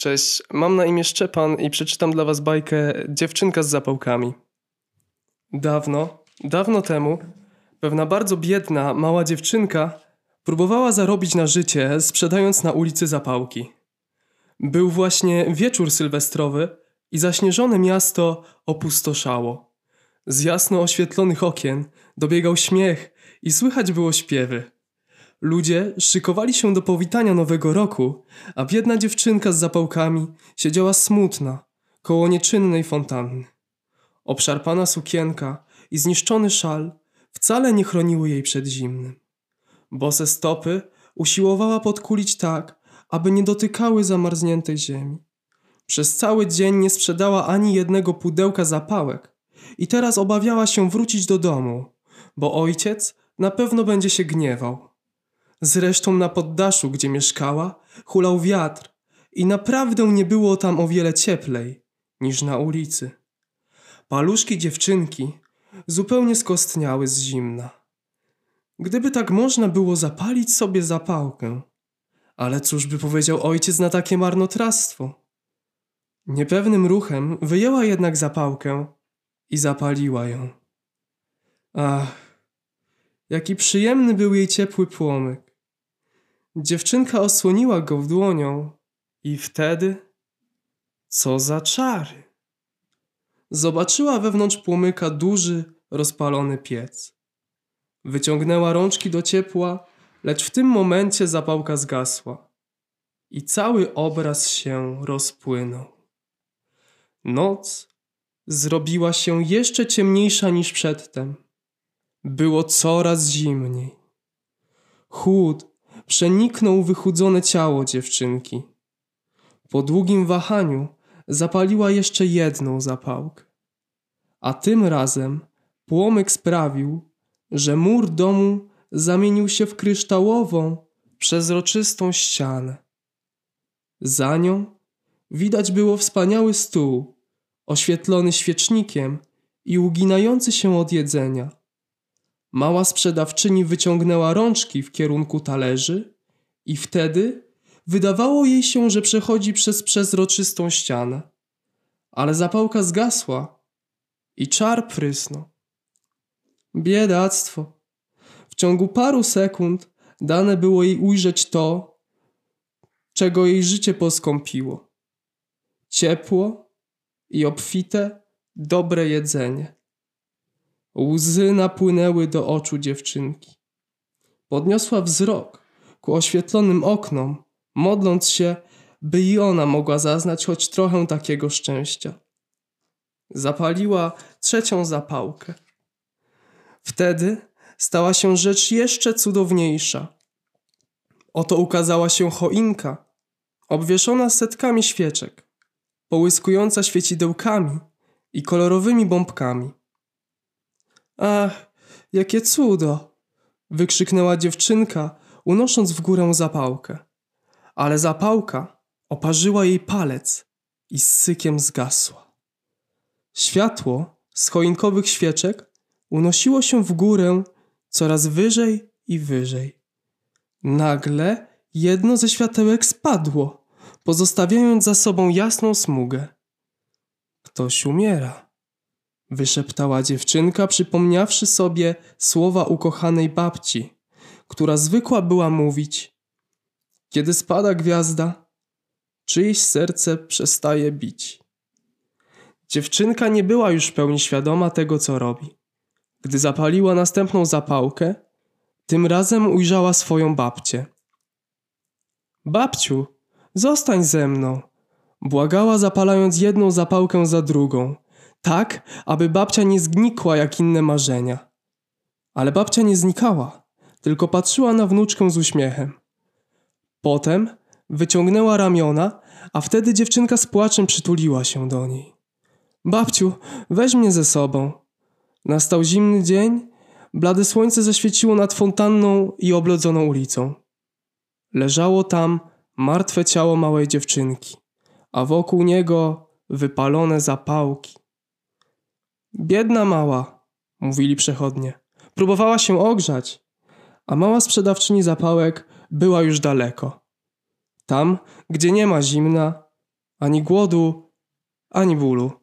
Cześć, mam na imię Szczepan i przeczytam dla was bajkę Dziewczynka z zapałkami. Dawno, dawno temu, pewna bardzo biedna, mała dziewczynka próbowała zarobić na życie, sprzedając na ulicy zapałki. Był właśnie wieczór sylwestrowy i zaśnieżone miasto opustoszało. Z jasno oświetlonych okien dobiegał śmiech i słychać było śpiewy. Ludzie szykowali się do powitania nowego roku, a biedna dziewczynka z zapałkami siedziała smutna koło nieczynnej fontanny. Obszarpana sukienka i zniszczony szal wcale nie chroniły jej przed zimnym. Bose stopy usiłowała podkulić tak, aby nie dotykały zamarzniętej ziemi. Przez cały dzień nie sprzedała ani jednego pudełka zapałek i teraz obawiała się wrócić do domu, bo ojciec na pewno będzie się gniewał. Zresztą na poddaszu, gdzie mieszkała, hulał wiatr i naprawdę nie było tam o wiele cieplej niż na ulicy. Paluszki dziewczynki zupełnie skostniały z zimna. Gdyby tak można było zapalić sobie zapałkę, ale cóż by powiedział ojciec na takie marnotrawstwo? Niepewnym ruchem wyjęła jednak zapałkę i zapaliła ją. Ach, jaki przyjemny był jej ciepły płomyk. Dziewczynka osłoniła go dłonią i wtedy co za czary. Zobaczyła wewnątrz płomyka duży, rozpalony piec. Wyciągnęła rączki do ciepła, lecz w tym momencie zapałka zgasła i cały obraz się rozpłynął. Noc zrobiła się jeszcze ciemniejsza niż przedtem. Było coraz zimniej. Chłód przeniknął wychudzone ciało dziewczynki. Po długim wahaniu zapaliła jeszcze jedną zapałkę. A tym razem płomyk sprawił, że mur domu zamienił się w kryształową, przezroczystą ścianę. Za nią widać było wspaniały stół, oświetlony świecznikiem i uginający się od jedzenia. Mała sprzedawczyni wyciągnęła rączki w kierunku talerzy i wtedy wydawało jej się, że przechodzi przez przezroczystą ścianę. Ale zapałka zgasła i czar prysnął. Biedactwo. W ciągu paru sekund dane było jej ujrzeć to, czego jej życie poskąpiło. Ciepło i obfite, dobre jedzenie. Łzy napłynęły do oczu dziewczynki. Podniosła wzrok ku oświetlonym oknom, modląc się, by i ona mogła zaznać choć trochę takiego szczęścia. Zapaliła trzecią zapałkę. Wtedy stała się rzecz jeszcze cudowniejsza. Oto ukazała się choinka, obwieszona setkami świeczek, połyskująca świecidełkami i kolorowymi bombkami. Ach, jakie cudo! wykrzyknęła dziewczynka, unosząc w górę zapałkę. Ale zapałka oparzyła jej palec i z sykiem zgasła. Światło z choinkowych świeczek unosiło się w górę coraz wyżej i wyżej. Nagle jedno ze światełek spadło, pozostawiając za sobą jasną smugę. Ktoś umiera wyszeptała dziewczynka, przypomniawszy sobie słowa ukochanej babci, która zwykła była mówić: Kiedy spada gwiazda, czyjeś serce przestaje bić. Dziewczynka nie była już w pełni świadoma tego, co robi. Gdy zapaliła następną zapałkę, tym razem ujrzała swoją babcię. Babciu, zostań ze mną, błagała, zapalając jedną zapałkę za drugą tak, aby babcia nie zgnikła jak inne marzenia. Ale babcia nie znikała, tylko patrzyła na wnuczkę z uśmiechem. Potem wyciągnęła ramiona, a wtedy dziewczynka z płaczem przytuliła się do niej. Babciu, weź mnie ze sobą. Nastał zimny dzień, blade słońce zaświeciło nad fontanną i oblodzoną ulicą. Leżało tam martwe ciało małej dziewczynki, a wokół niego wypalone zapałki. Biedna mała, mówili przechodnie. Próbowała się ogrzać, a mała sprzedawczyni zapałek była już daleko. Tam, gdzie nie ma zimna, ani głodu, ani bólu.